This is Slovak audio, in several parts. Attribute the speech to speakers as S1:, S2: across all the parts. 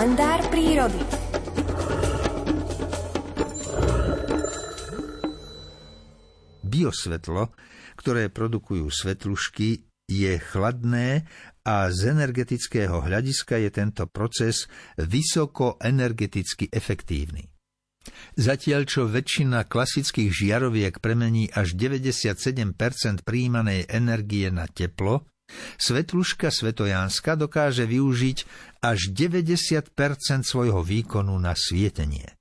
S1: kalendár prírody.
S2: Biosvetlo, ktoré produkujú svetlušky, je chladné a z energetického hľadiska je tento proces vysoko energeticky efektívny. Zatiaľ čo väčšina klasických žiaroviek premení až 97% príjmanej energie na teplo, Svetluška Svetojánska dokáže využiť až 90% svojho výkonu na svietenie.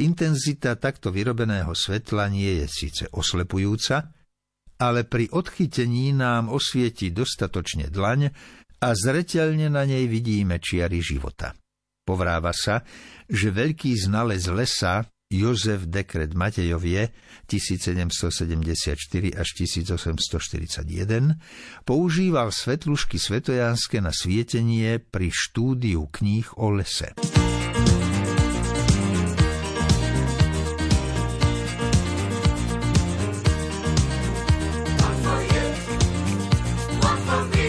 S2: Intenzita takto vyrobeného svetla nie je síce oslepujúca, ale pri odchytení nám osvieti dostatočne dlaň a zreteľne na nej vidíme čiary života. Povráva sa, že veľký znalec lesa Jozef Dekret Matejovie 1774 až 1841 používal svetlušky svetojánske na svietenie pri štúdiu kníh o lese.
S3: for me.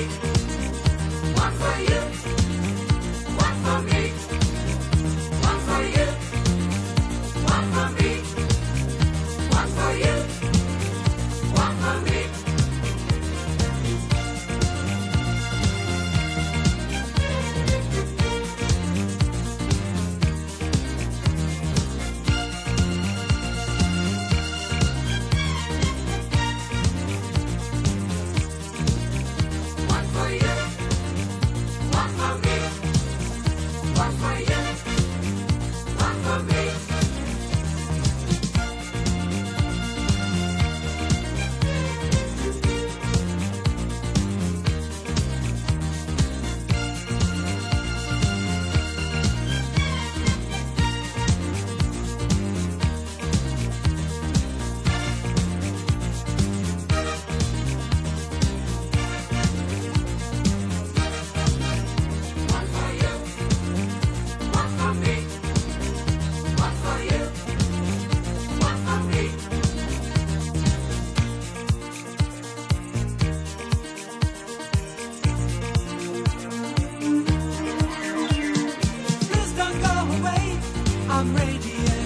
S3: Wi-Fi. don't go away. I'm radiant.